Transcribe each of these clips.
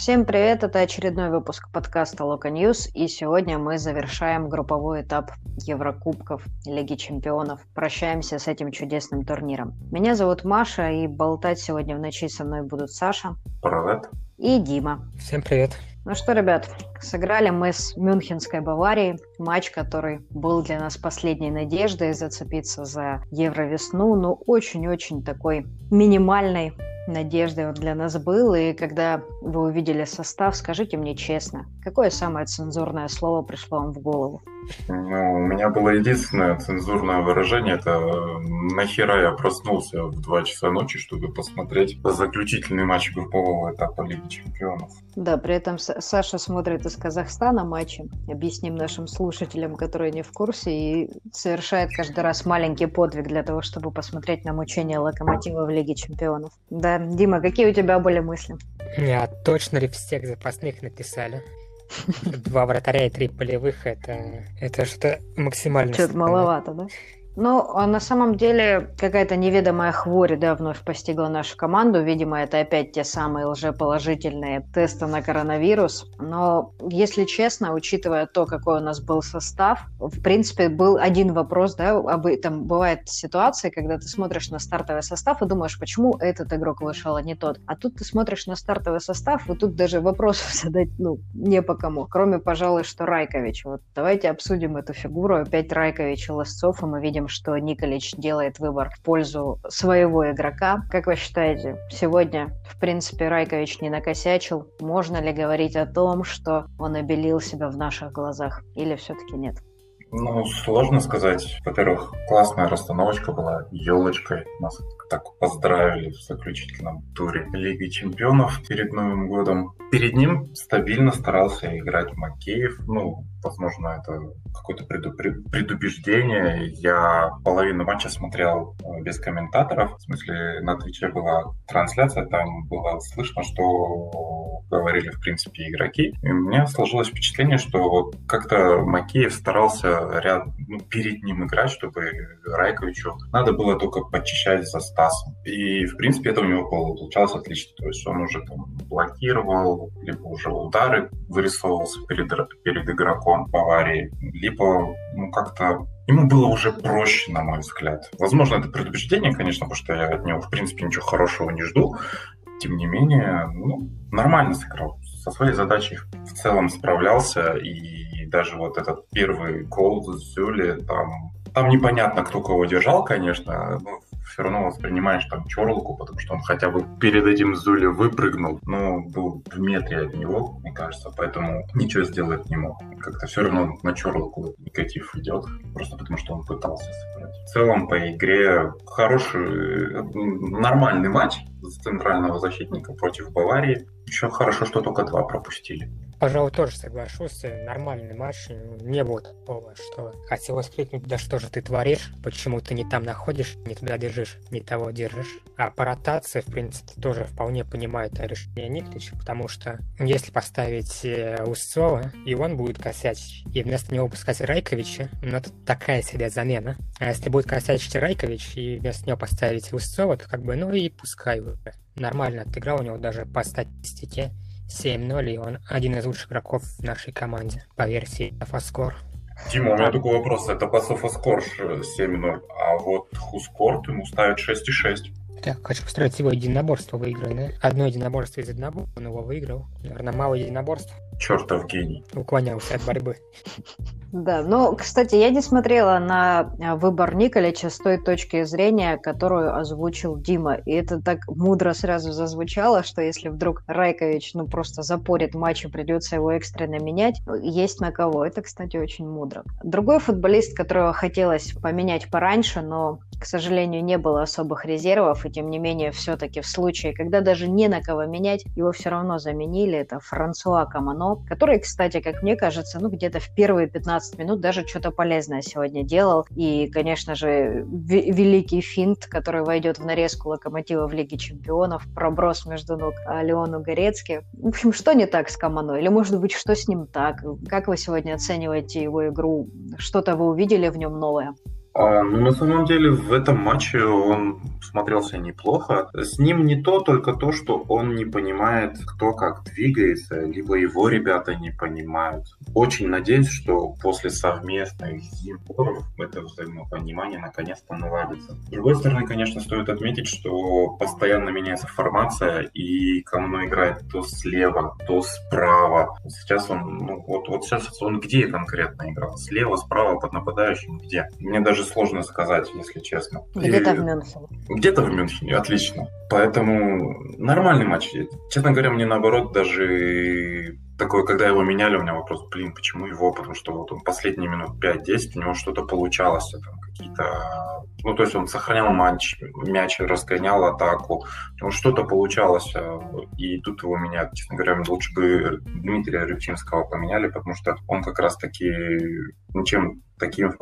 Всем привет, это очередной выпуск подкаста Лока Ньюс, и сегодня мы завершаем групповой этап Еврокубков Лиги Чемпионов. Прощаемся с этим чудесным турниром. Меня зовут Маша, и болтать сегодня в ночи со мной будут Саша. Привет. И Дима. Всем привет. Ну что, ребят, сыграли мы с Мюнхенской Баварией. Матч, который был для нас последней надеждой зацепиться за Евровесну, но очень-очень такой минимальной надеждой он для нас был. И когда вы увидели состав, скажите мне честно, какое самое цензурное слово пришло вам в голову? Ну, у меня было единственное цензурное выражение, это нахера я проснулся в 2 часа ночи, чтобы посмотреть заключительный матч группового этапа Лиги Чемпионов. Да, при этом Саша смотрит из Казахстана матчи, объясним нашим слушателям, которые не в курсе, и совершает каждый раз маленький подвиг для того, чтобы посмотреть на мучение Локомотива в Лиге Чемпионов. Да, Дима, какие у тебя были мысли? А точно ли всех запасных написали? Два вратаря и три полевых это, это что-то максимально. Что-то маловато, да? Ну, а на самом деле какая-то неведомая хворь, да, вновь постигла нашу команду. Видимо, это опять те самые лжеположительные тесты на коронавирус. Но, если честно, учитывая то, какой у нас был состав, в принципе, был один вопрос, да, об этом бывает ситуации, когда ты смотришь на стартовый состав и думаешь, почему этот игрок вышел, а не тот. А тут ты смотришь на стартовый состав, и тут даже вопросов задать, ну, не по кому. Кроме, пожалуй, что Райкович. Вот давайте обсудим эту фигуру. Опять Райкович и Лосцов, и мы видим, что Николич делает выбор в пользу своего игрока. Как вы считаете, сегодня, в принципе, Райкович не накосячил? Можно ли говорить о том, что он обелил себя в наших глазах? Или все-таки нет? Ну, сложно сказать. Во-первых, классная расстановочка была елочкой. Нас так поздравили в заключительном туре Лиги Чемпионов перед Новым годом. Перед ним стабильно старался играть Макеев. Ну, возможно, это какое-то предубеждение. Я половину матча смотрел э, без комментаторов. В смысле, на Твиче была трансляция, там было слышно, что говорили, в принципе, игроки. И у меня сложилось впечатление, что как-то Макеев старался ряд, ну, перед ним играть, чтобы Райковичу надо было только почищать за Стасом. И, в принципе, это у него получалось отлично. То есть он уже там блокировал, либо уже удары вырисовывался перед, перед игроком Баварии, либо ну, как-то ему было уже проще, на мой взгляд. Возможно, это предубеждение, конечно, потому что я от него, в принципе, ничего хорошего не жду. Тем не менее, ну, нормально сыграл. Со своей задачей в целом справлялся, и даже вот этот первый гол Зюли, там, там непонятно, кто кого держал, конечно, но все равно воспринимаешь там Чорлоку, потому что он хотя бы перед этим Зули выпрыгнул, но был в метре от него, мне кажется, поэтому ничего сделать не мог. Как-то все равно на Чорлоку негатив идет, просто потому что он пытался сыграть. В целом по игре хороший, нормальный матч центрального защитника против Баварии. Еще хорошо, что только два пропустили. Пожалуй, тоже соглашусь. Нормальный матч. Не было такого, что хотелось крикнуть, да что же ты творишь, почему ты не там находишь, не туда держишь, не того держишь. А по ротации, в принципе, тоже вполне понимаю это решение Никлича, потому что если поставить э, Усцова, и он будет косячить, и вместо него пускать Райковича, ну это такая себе замена. А если будет косячить Райкович, и вместо него поставить Усцова, то как бы, ну и пускай нормально отыграл у него даже по статистике 7-0, и он один из лучших игроков в нашей команде по версии Фаскор. Дима, у меня такой вопрос. Это по Софоскор 7-0, а вот Хускорт ему ставит 6,6. Так, хочу построить его единоборство выигранное. Одно единоборство из одного, он его выиграл. Наверное, мало единоборств. Чертов гений. Уклонялся от борьбы. Да, но, кстати, я не смотрела на а, выбор Николича с той точки зрения, которую озвучил Дима. И это так мудро сразу зазвучало, что если вдруг Райкович ну просто запорит матч и придется его экстренно менять, ну, есть на кого. Это, кстати, очень мудро. Другой футболист, которого хотелось поменять пораньше, но, к сожалению, не было особых резервов, и тем не менее, все-таки в случае, когда даже не на кого менять, его все равно заменили, это Франсуа Камано, который, кстати, как мне кажется, ну где-то в первые 15 15 минут даже что-то полезное сегодня делал. И, конечно же, великий финт, который войдет в нарезку локомотива в Лиге Чемпионов, проброс между ног Леону Горецки. В общем, что не так с Камано? Или, может быть, что с ним так? Как вы сегодня оцениваете его игру? Что-то вы увидели в нем новое? А, ну, на самом деле, в этом матче он смотрелся неплохо. С ним не то, только то, что он не понимает, кто как двигается, либо его ребята не понимают. Очень надеюсь, что после совместных сборов это взаимопонимание наконец-то наладится. С другой стороны, конечно, стоит отметить, что постоянно меняется формация, и Камно играет то слева, то справа. Сейчас он, ну, вот, вот сейчас он где конкретно играл? Слева, справа, под нападающим, где? Мне даже даже сложно сказать, если честно. Где-то в Мюнхене. Где-то в Мюнхене, отлично. Поэтому нормальный матч. Честно говоря, мне наоборот даже такое, когда его меняли, у меня вопрос, блин, почему его? Потому что вот он последние минут 5-10, у него что-то получалось, там какие-то... Ну, то есть он сохранял матч, мяч, разгонял атаку, у него что-то получалось, а, и тут его меняют. Честно говоря, лучше бы Дмитрия Рыбчинского поменяли, потому что он как раз-таки ничем таким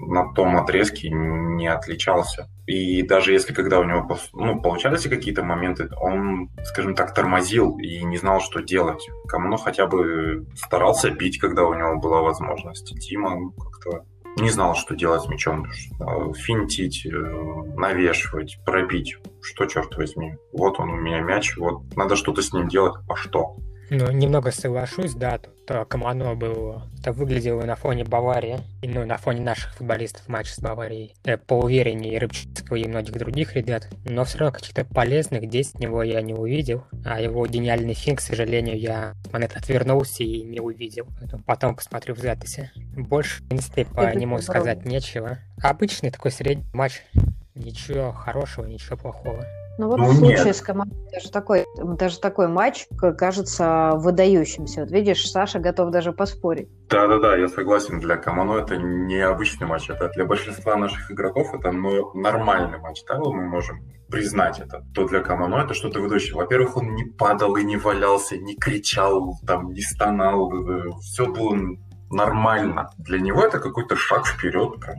на том отрезке не отличался. И даже если когда у него ну, получались какие-то моменты, он, скажем так, тормозил и не знал, что делать. Камно хотя бы старался бить, когда у него была возможность. Тима ну, как-то не знал, что делать с мячом. Финтить, э, навешивать, пробить. Что, черт возьми. Вот он у меня мяч, вот надо что-то с ним делать. А что? Ну, немного соглашусь, да, то Камано был, это выглядело на фоне Баварии, и, ну, на фоне наших футболистов матча с Баварией, э, поувереннее Рыбчинского, и многих других ребят, но все равно каких-то полезных действий него я не увидел, а его гениальный финг, к сожалению, я от отвернулся и не увидел. Потом посмотрю в записи. Больше, в принципе, по нему сказать нечего. Обычный такой средний матч, ничего хорошего, ничего плохого. Ну вот ну, в случае нет. с командой даже такой, даже такой матч кажется выдающимся. Вот видишь, Саша готов даже поспорить. Да-да-да, я согласен. Для Камано это необычный матч. Это для большинства наших игроков это ну, нормальный матч. Да, мы можем признать это. То для Камано это что-то выдающее. Во-первых, он не падал и не валялся, не кричал, там, не стонал. Все было нормально. Для него это какой-то шаг вперед. Прям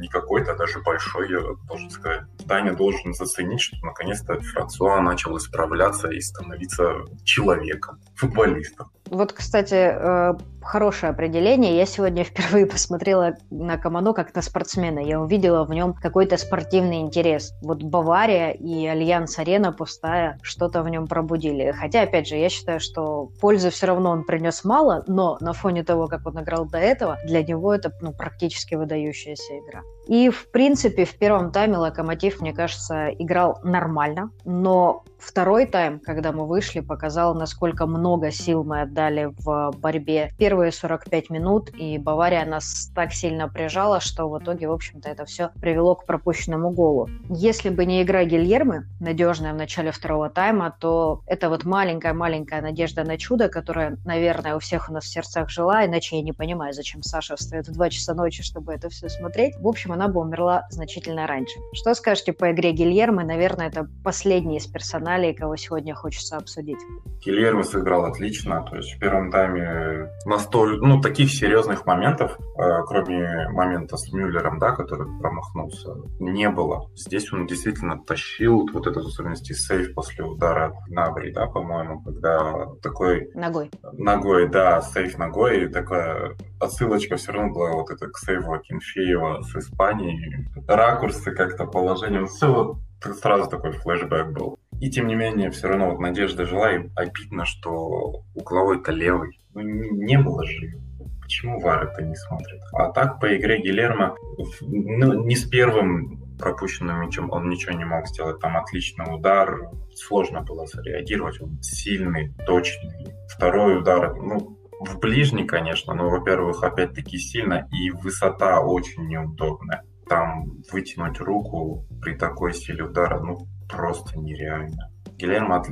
не какой-то, а даже большой, я должен сказать. Таня должен заценить, что наконец-то Франсуа начал исправляться и становиться человеком, футболистом. Вот, кстати, э, хорошее определение. Я сегодня впервые посмотрела на Камано как на спортсмена. Я увидела в нем какой-то спортивный интерес. Вот Бавария и Альянс Арена пустая что-то в нем пробудили. Хотя, опять же, я считаю, что пользы все равно он принес мало, но на фоне того, как он играл до этого, для него это ну, практически выдающаяся игра. И, в принципе, в первом тайме Локомотив, мне кажется, играл нормально, но второй тайм, когда мы вышли, показал, насколько много сил мы отдали в борьбе первые 45 минут, и Бавария нас так сильно прижала, что в итоге, в общем-то, это все привело к пропущенному голу. Если бы не игра Гильермы, надежная в начале второго тайма, то это вот маленькая-маленькая надежда на чудо, которая, наверное, у всех у нас в сердцах жила, иначе я не понимаю, зачем Саша встает в 2 часа ночи, чтобы это все смотреть. В общем, она бы умерла значительно раньше. Что скажете по игре Гильермы? Наверное, это последний из персоналей, кого сегодня хочется обсудить. Гильермо сыграл отлично. То есть в первом тайме настоль, ну, таких серьезных моментов, э, кроме момента с Мюллером, да, который промахнулся, не было. Здесь он действительно тащил вот этот, в особенности, сейф после удара Набри, да, по-моему, когда такой... Ногой. Ногой, да, сейф ногой, и такая отсылочка все равно была вот это к сейву Акинфеева с Испанией. Ракурсы как-то, положение, все вот сразу такой флешбэк был. И тем не менее, все равно вот надежда жила, и обидно, что угловой-то левый. Ну, не было же Почему Вар это не смотрит? А так по игре Гилермо, ну, не с первым пропущенным мячом он ничего не мог сделать. Там отличный удар, сложно было среагировать. Он сильный, точный. Второй удар, ну, в ближний, конечно, но, во-первых, опять-таки сильно, и высота очень неудобная. Там вытянуть руку при такой силе удара, ну, просто нереально. Гильермо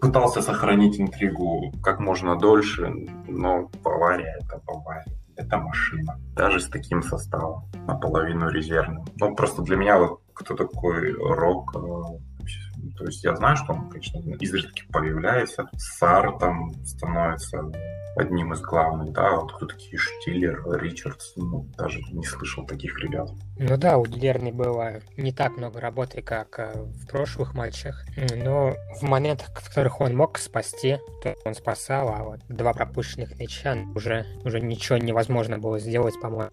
пытался сохранить интригу как можно дольше, но Бавария — это Бавария. Это машина. Даже с таким составом, наполовину резервным. Ну, просто для меня вот кто такой Рок, э, то есть я знаю, что он, конечно, изредка появляется. Сар там становится одним из главных, да, вот кто такие Штиллер, Ричардс, ну, даже не слышал таких ребят. Ну да, у Лерни было не так много работы, как э, в прошлых матчах, но в моментах, в которых он мог спасти, то он спасал, а вот два пропущенных мяча уже, уже ничего невозможно было сделать, по-моему.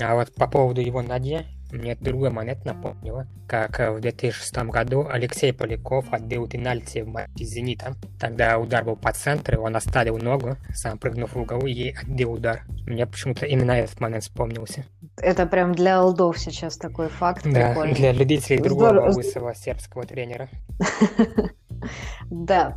А вот по поводу его ноги, мне другой момент напомнило, как э, в 2006 году Алексей Поляков отбил пенальти в матче с «Зенитом». Тогда удар был по центру, он оставил ногу, сам прыгнув в угол и отбил удар. Мне почему-то именно этот момент вспомнился. Это прям для олдов сейчас такой факт. Да, прикольный. для любителей другого лысого сербского тренера. Да.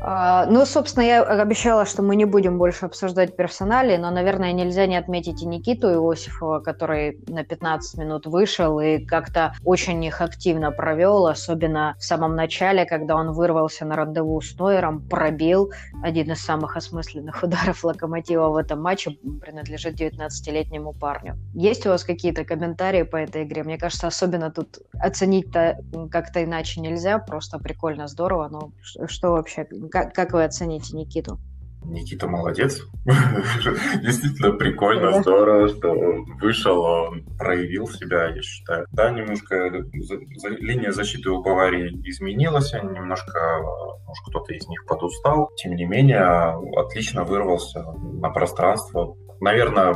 А, ну, собственно, я обещала, что мы не будем больше обсуждать персонали, но, наверное, нельзя не отметить и Никиту Иосифова, который на 15 минут вышел и как-то очень их активно провел, особенно в самом начале, когда он вырвался на рандеву с Нойером, пробил один из самых осмысленных ударов Локомотива в этом матче, принадлежит 19-летнему парню. Есть у вас какие-то комментарии по этой игре? Мне кажется, особенно тут оценить-то как-то иначе нельзя, просто прикольно, здорово, но что вообще, как, как вы оцените Никиту? Никита молодец. Действительно прикольно, здорово, что он вышел, он проявил себя, я считаю. Да, немножко линия защиты у Баварии изменилась, немножко, может, кто-то из них подустал. Тем не менее, отлично вырвался на пространство, наверное,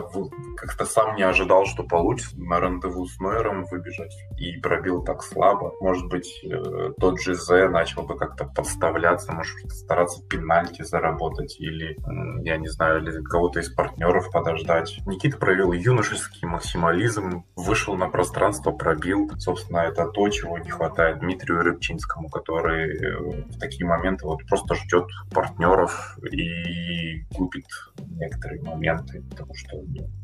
как-то сам не ожидал, что получится на рандеву с Нойером выбежать и пробил так слабо. Может быть, э, тот же Зе начал бы как-то подставляться, может стараться пенальти заработать или, я не знаю, или кого-то из партнеров подождать. Никита проявил юношеский максимализм, вышел на пространство, пробил. Собственно, это то, чего не хватает Дмитрию Рыбчинскому, который э, в такие моменты вот просто ждет партнеров и купит некоторые моменты потому что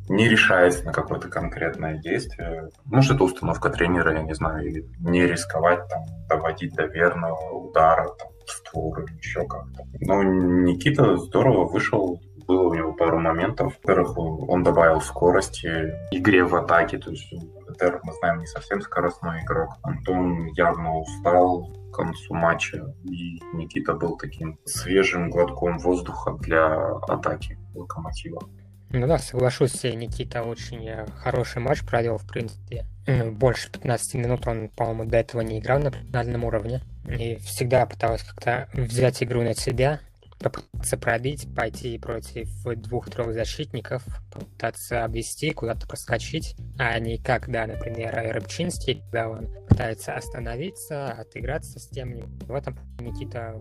не решается на какое-то конкретное действие. Может, это установка тренера, я не знаю, или не рисковать, там, доводить до верного удара, там, в створ или еще как-то. Но Никита здорово вышел, было у него пару моментов. Во-первых, он добавил скорости игре в атаке, то есть ЭТР, мы знаем, не совсем скоростной игрок. Антон явно устал к концу матча, и Никита был таким свежим глотком воздуха для атаки локомотива. Ну да, соглашусь, Никита очень э, хороший матч провел, в принципе. Больше 15 минут он, по-моему, до этого не играл на профессиональном уровне. И всегда пытался как-то взять игру на себя, попытаться пробить, пойти против двух-трех защитников, попытаться обвести, куда-то проскочить, а не как, да, например, Рыбчинский, когда он пытается остановиться, отыграться с тем. В этом Никита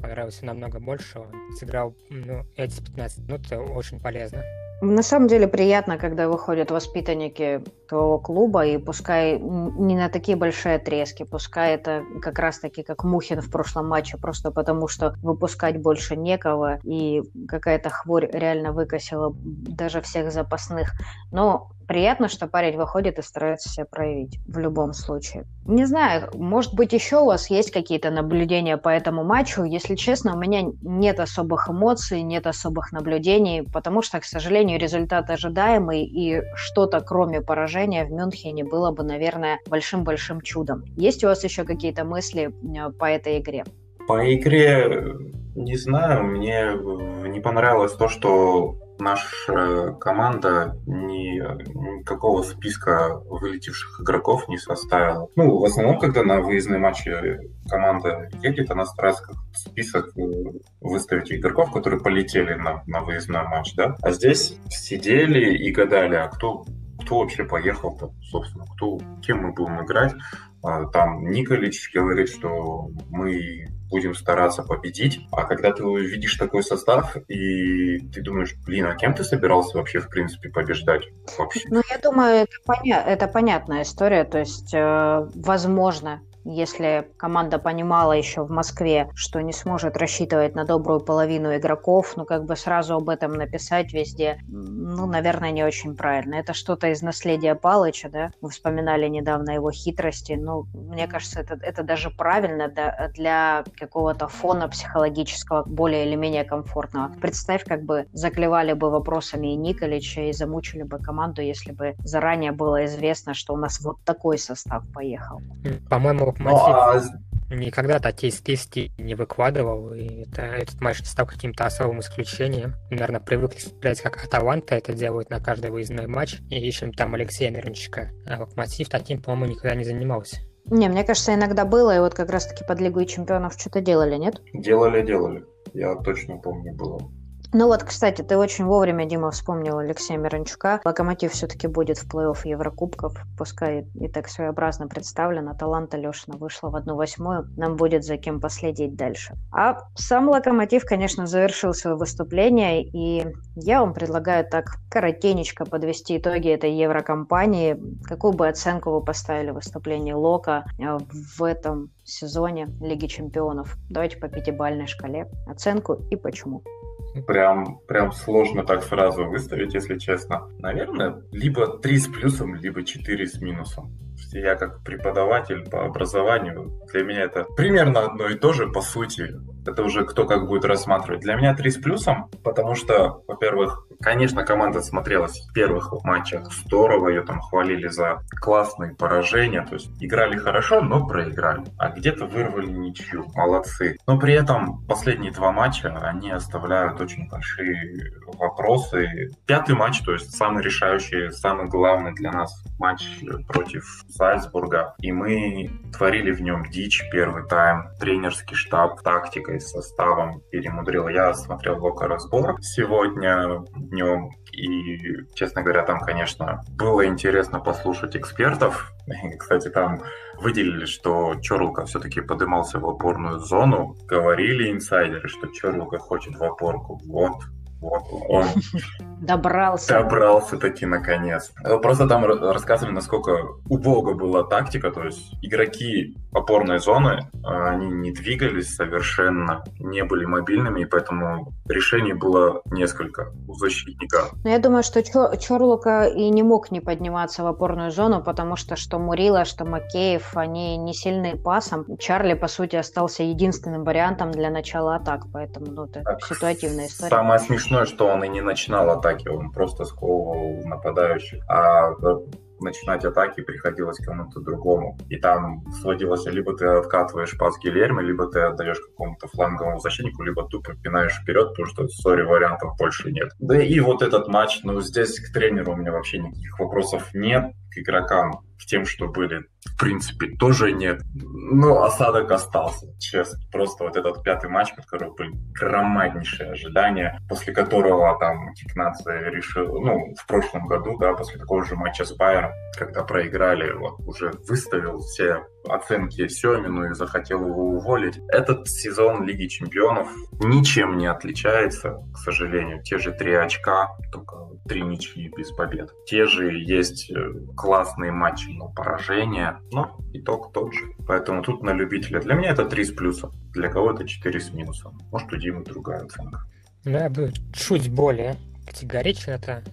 понравился намного больше. Он сыграл ну, эти 15 минут очень полезно. На самом деле приятно, когда выходят воспитанники твоего клуба, и пускай не на такие большие отрезки, пускай это как раз-таки как Мухин в прошлом матче, просто потому что выпускать больше некого, и какая-то хворь реально выкосила даже всех запасных. Но приятно, что парень выходит и старается себя проявить в любом случае. Не знаю, может быть, еще у вас есть какие-то наблюдения по этому матчу. Если честно, у меня нет особых эмоций, нет особых наблюдений, потому что, к сожалению, результат ожидаемый, и что-то, кроме поражения в Мюнхене, было бы, наверное, большим-большим чудом. Есть у вас еще какие-то мысли э, по этой игре? По игре, не знаю, мне не понравилось то, что наша команда ни, никакого списка вылетевших игроков не составила. Ну, в основном, когда на выездные матчи команда едет, она старается список э, выставить игроков, которые полетели на, на выездной матч, да? А здесь сидели и гадали, а кто кто вообще поехал-то, собственно, кто, кем мы будем играть. А, там Николич говорит, что мы будем стараться победить. А когда ты видишь такой состав, и ты думаешь, блин, а кем ты собирался вообще, в принципе, побеждать? Вообще? Ну, я думаю, это, поня- это понятная история. То есть, э, возможно, если команда понимала еще в Москве, что не сможет рассчитывать на добрую половину игроков, ну как бы сразу об этом написать везде, ну, наверное, не очень правильно. Это что-то из наследия Палыча, да? Мы вспоминали недавно его хитрости. Ну, мне кажется, это, это даже правильно для, для какого-то фона психологического, более или менее комфортного. Представь, как бы заклевали бы вопросами и Николича, и замучили бы команду, если бы заранее было известно, что у нас вот такой состав поехал. По-моему, ну, а никогда такие статистики не выкладывал, и это, этот матч не стал каким-то особым исключением. Наверное, привыкли смотреть, как Аталанта это делает на каждый выездной матч, и ищем там Алексея Мирончика. А Локомотив таким, по-моему, никогда не занимался. Не, мне кажется, иногда было, и вот как раз-таки под Лигу чемпионов что-то делали, нет? Делали, делали. Я точно помню, было. Ну вот, кстати, ты очень вовремя, Дима, вспомнил Алексея Миранчука. Локомотив все-таки будет в плей-офф Еврокубков, пускай и так своеобразно представлено. Талант Алешина вышла в одну восьмую. Нам будет за кем последить дальше. А сам Локомотив, конечно, завершил свое выступление, и я вам предлагаю так коротенечко подвести итоги этой Еврокомпании. Какую бы оценку вы поставили выступлению Лока э, в этом сезоне Лиги Чемпионов? Давайте по пятибалльной шкале оценку и почему. Прям, прям сложно так сразу выставить, если честно. Наверное, либо 3 с плюсом, либо 4 с минусом. Я как преподаватель по образованию, для меня это примерно одно и то же, по сути. Это уже кто как будет рассматривать. Для меня 3 с плюсом, потому что, во-первых, Конечно, команда смотрелась в первых матчах здорово, ее там хвалили за классные поражения, то есть играли хорошо, но проиграли, а где-то вырвали ничью, молодцы. Но при этом последние два матча, они оставляют очень большие вопросы. Пятый матч, то есть самый решающий, самый главный для нас матч против Зальцбурга, и мы творили в нем дичь первый тайм, тренерский штаб, тактикой, составом перемудрил. Я смотрел Лока разбор сегодня, днем. И, честно говоря, там, конечно, было интересно послушать экспертов. Кстати, там выделили, что Чорлука все-таки подымался в опорную зону. Говорили инсайдеры, что Чорлука хочет в опорку. Вот он добрался. Добрался таки наконец. Просто там рассказывали, насколько убого была тактика, то есть игроки опорной зоны, они не двигались совершенно, не были мобильными, и поэтому решений было несколько у защитника. Но ну, я думаю, что Чорлука и не мог не подниматься в опорную зону, потому что что Мурила, что Макеев, они не сильные пасом. Чарли, по сути, остался единственным вариантом для начала атак, поэтому ну, это так, ситуативная история. Самое смешное, что он и не начинал атаки, он просто сковывал нападающих. А начинать атаки приходилось кому-то другому. И там сводилось, либо ты откатываешь пас Гильермо, либо ты отдаешь какому-то фланговому защитнику, либо тупо пинаешь вперед, потому что, сори, вариантов больше нет. Да и вот этот матч, ну, здесь к тренеру у меня вообще никаких вопросов нет, к игрокам, к тем, что были, в принципе, тоже нет. Но осадок остался, честно. Просто вот этот пятый матч, который был громаднейшее ожидание, после которого там Кикнация решил, ну, в прошлом году, да, после такого же матча с Байером, когда проиграли, вот, уже выставил все оценки Семину и захотел его уволить. Этот сезон Лиги Чемпионов ничем не отличается, к сожалению. Те же три очка, только три ничьи без побед. Те же есть э, классные матчи, но поражения. Но итог тот же. Поэтому тут на любителя. Для меня это 3 с плюсом. Для кого-то 4 с минусом. Может, у Димы другая оценка. Да, бы чуть более категорично это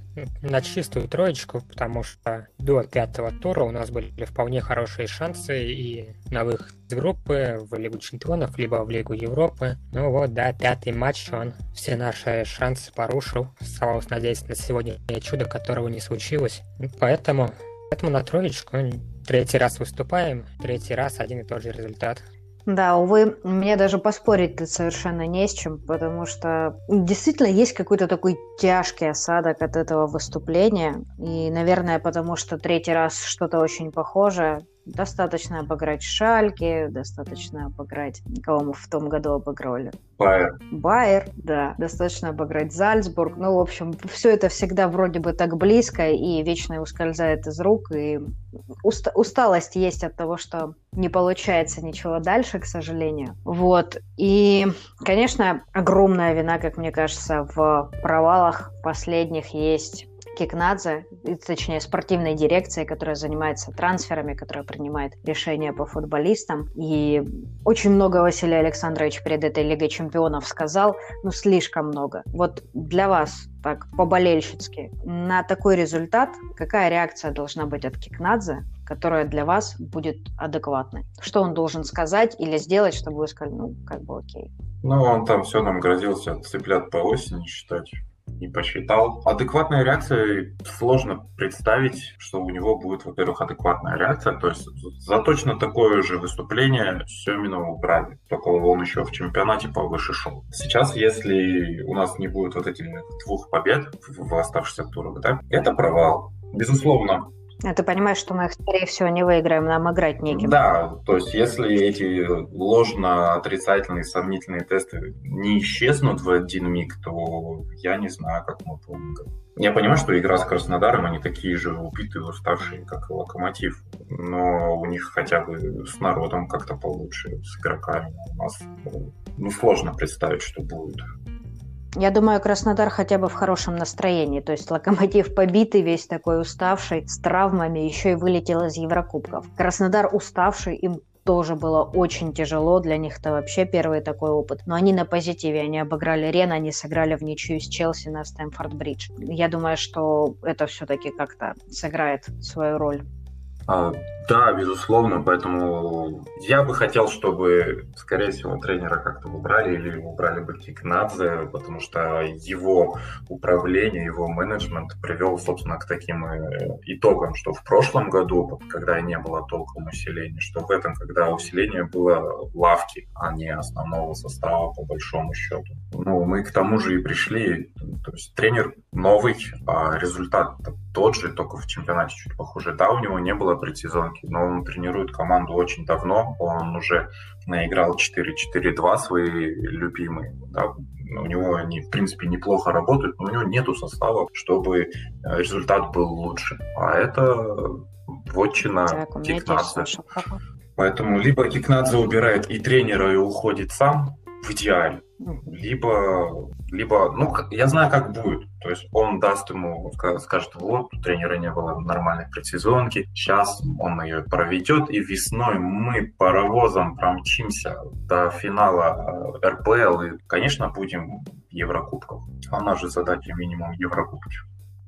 на чистую троечку, потому что до пятого тура у нас были вполне хорошие шансы и на выход из группы в Лигу Чемпионов, либо в Лигу Европы. Ну вот, да, пятый матч, он все наши шансы порушил. Оставалось надеяться на сегодняшнее чудо, которого не случилось. Поэтому, поэтому на троечку третий раз выступаем, третий раз один и тот же результат. Да, увы, мне даже поспорить совершенно не с чем, потому что действительно есть какой-то такой тяжкий осадок от этого выступления. И, наверное, потому что третий раз что-то очень похожее. Достаточно обыграть Шальки, достаточно обыграть, кого мы в том году обыграли. Байер. Байер, да. Достаточно обыграть Зальцбург. Ну, в общем, все это всегда вроде бы так близко и вечно ускользает из рук. И уст- усталость есть от того, что не получается ничего дальше, к сожалению. Вот. И, конечно, огромная вина, как мне кажется, в провалах последних есть Кикнадзе, точнее спортивной дирекции, которая занимается трансферами, которая принимает решения по футболистам. И очень много Василий Александрович перед этой Лигой Чемпионов сказал, ну слишком много. Вот для вас, так по-болельщицки, на такой результат какая реакция должна быть от Кикнадзе, которая для вас будет адекватной? Что он должен сказать или сделать, чтобы вы сказали, ну, как бы окей? Ну, он там все нам грозился цыплят по осени считать не посчитал. Адекватная реакция сложно представить, что у него будет, во-первых, адекватная реакция. То есть за точно такое же выступление Семина убрали. Только он еще в чемпионате повыше шел. Сейчас, если у нас не будет вот этих двух побед в оставшихся турах, да, это провал. Безусловно, а ты понимаешь, что мы их, скорее всего, не выиграем, нам играть неким. Да, то есть если эти ложно-отрицательные, сомнительные тесты не исчезнут в один миг, то я не знаю, как мы будем. Я понимаю, что игра с Краснодаром, они такие же убитые, уставшие, как и Локомотив. Но у них хотя бы с народом как-то получше, с игроками. У нас ну, сложно представить, что будет. Я думаю, Краснодар хотя бы в хорошем настроении. То есть Локомотив побитый, весь такой уставший, с травмами, еще и вылетел из Еврокубков. Краснодар уставший, им тоже было очень тяжело. Для них это вообще первый такой опыт. Но они на позитиве. Они обыграли Рен, они сыграли в ничью с Челси на Стэнфорд-Бридж. Я думаю, что это все-таки как-то сыграет свою роль. А, да, безусловно, поэтому я бы хотел, чтобы, скорее всего, тренера как-то убрали или убрали бы Кикнадзе, потому что его управление, его менеджмент привел, собственно, к таким э, итогам, что в прошлом году, когда не было толком усиления, что в этом, когда усиление было лавки, а не основного состава, по большому счету. Ну, мы к тому же и пришли, то есть тренер новый, а результат тот же, только в чемпионате чуть похуже. Да, у него не было предсезонки, но он тренирует команду очень давно. Он уже наиграл 4-4-2 свои любимые. Да. У него они, в принципе, неплохо работают, но у него нету состава, чтобы э, результат был лучше. А это вотчина Кикнадзе. Поэтому либо Кикнадзе убирает и тренера, и уходит сам, в идеале. Либо, либо, ну, я знаю, как будет. То есть он даст ему, скажет, вот, у тренера не было нормальной предсезонки, сейчас он ее проведет, и весной мы паровозом промчимся до финала э, РПЛ, и, конечно, будем в Еврокубках. А у нас же задача минимум Еврокубки.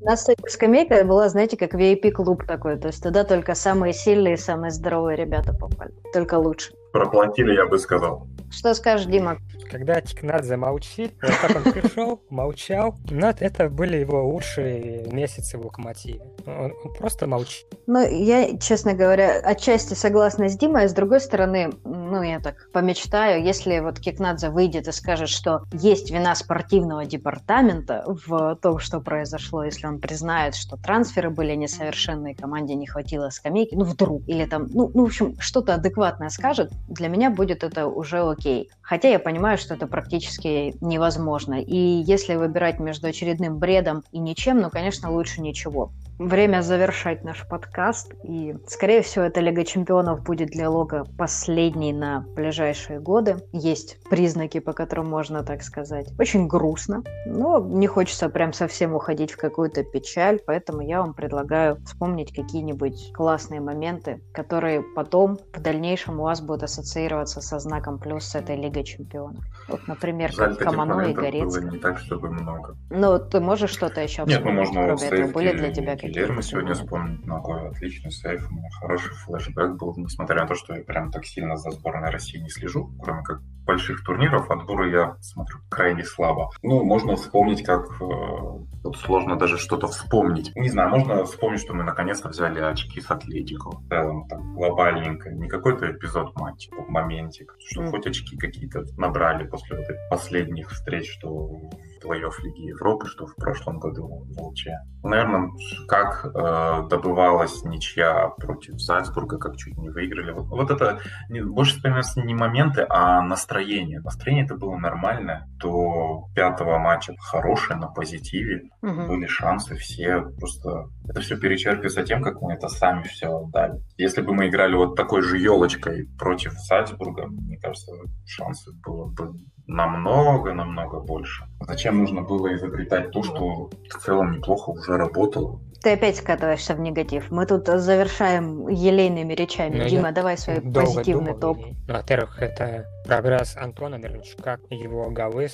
У нас скамейка была, знаете, как VIP-клуб такой. То есть туда только самые сильные, самые здоровые ребята попали. Только лучше. Проплатили, я бы сказал. Что скажешь, Дима? Когда Тикнат замолчит, вот как он пришел, молчал, но это были его лучшие месяцы в Локомотиве. Он, он просто молчит. Ну, я, честно говоря, отчасти согласна с Димой, а с другой стороны, ну, я так помечтаю, если вот Кикнадзе выйдет и скажет, что есть вина спортивного департамента в том, что произошло, если он признает, что трансферы были несовершенные, команде не хватило скамейки, ну, вдруг, или там, ну, ну в общем, что-то адекватное скажет, для меня будет это уже окей. Хотя я понимаю, что это практически невозможно. И если выбирать между очередным бредом и ничем, ну, конечно, лучше ничего время завершать наш подкаст. И, скорее всего, эта Лига Чемпионов будет для Лога последней на ближайшие годы. Есть признаки, по которым можно так сказать. Очень грустно, но не хочется прям совсем уходить в какую-то печаль, поэтому я вам предлагаю вспомнить какие-нибудь классные моменты, которые потом в дальнейшем у вас будут ассоциироваться со знаком плюс с этой Лигой Чемпионов. Вот, например, Жаль, Камано и Горецк. Было не так, чтобы много. Ну, ты можешь что-то еще Нет, ну можно кроме этого? Были для тебя какие Гильермо сегодня вспомнить ногой. Отличный сейф. У меня хороший флешбэк был, несмотря на то, что я прям так сильно за сборной России не слежу, кроме как больших турниров, отборы я смотрю крайне слабо. Ну, можно вспомнить, как... Э, тут сложно даже что-то вспомнить. Не знаю, можно вспомнить, что мы наконец-то взяли очки с Атлетико. В целом, так, глобальненько. Не какой-то эпизод матча, в моменте. Что mm. хоть очки какие-то набрали после вот этих последних встреч, что в плей-офф Лиги Европы, что в прошлом году в ЛЧ. Наверное, как э, добывалась ничья против Зальцбурга, как чуть не выиграли. Вот, вот это не, больше вспоминается не моменты, а настроение. Настроение это было нормальное. До пятого матча хорошее, на позитиве. Угу. Были шансы все. Просто это все перечеркивается тем, как мы это сами все отдали. Если бы мы играли вот такой же елочкой против Зальцбурга, мне кажется, шансы было бы намного-намного больше. Зачем нужно было изобретать то, что в целом неплохо уже работало? Ты опять скатываешься в негатив. Мы тут завершаем елейными речами. Ну, Дима, давай свой позитивный думал, топ. Ну, во-первых, это прогресс Антона Мирончука, его голы,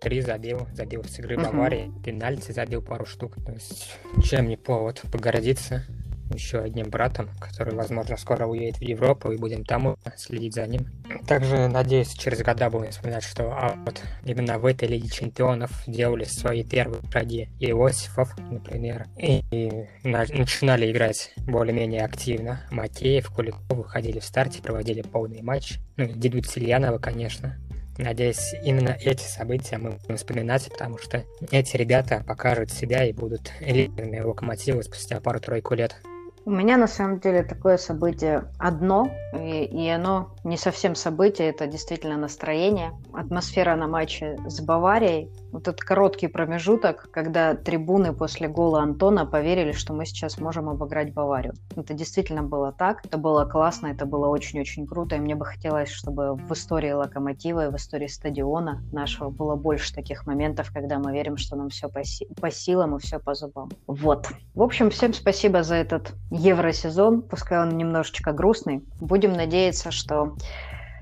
три забил, забил с игры Баварии, пенальти забил пару штук. То есть, чем не повод погордиться еще одним братом, который, возможно, скоро уедет в Европу, и будем там следить за ним. Также, надеюсь, через года будем вспоминать, что а, вот именно в этой Лиге Чемпионов делали свои первые шаги Иосифов, например, и, начинали играть более-менее активно. Макеев, Куликов выходили в старте, проводили полный матч. Ну, дебют Сильянова, конечно. Надеюсь, именно эти события мы будем вспоминать, потому что эти ребята покажут себя и будут лидерами локомотива спустя пару-тройку лет. У меня на самом деле такое событие одно, и, и оно не совсем событие, это действительно настроение. Атмосфера на матче с Баварией. Вот этот короткий промежуток, когда трибуны после гола Антона поверили, что мы сейчас можем обыграть Баварию. Это действительно было так. Это было классно, это было очень-очень круто. И мне бы хотелось, чтобы в истории Локомотива и в истории стадиона нашего было больше таких моментов, когда мы верим, что нам все по, си- по силам и все по зубам. Вот. В общем, всем спасибо за этот евросезон, пускай он немножечко грустный. Будем надеяться, что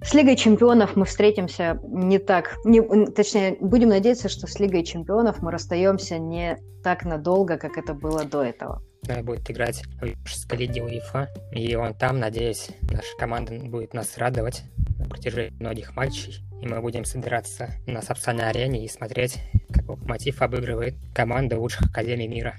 с Лигой чемпионов мы встретимся не так, не, точнее, будем надеяться, что с Лигой чемпионов мы расстаемся не так надолго, как это было до этого. Будет играть в лиге УЕФА, и он там, надеюсь, наша команда будет нас радовать на протяжении многих матчей, и мы будем собираться на собственной арене и смотреть, как Локомотив обыгрывает команду лучших академий мира.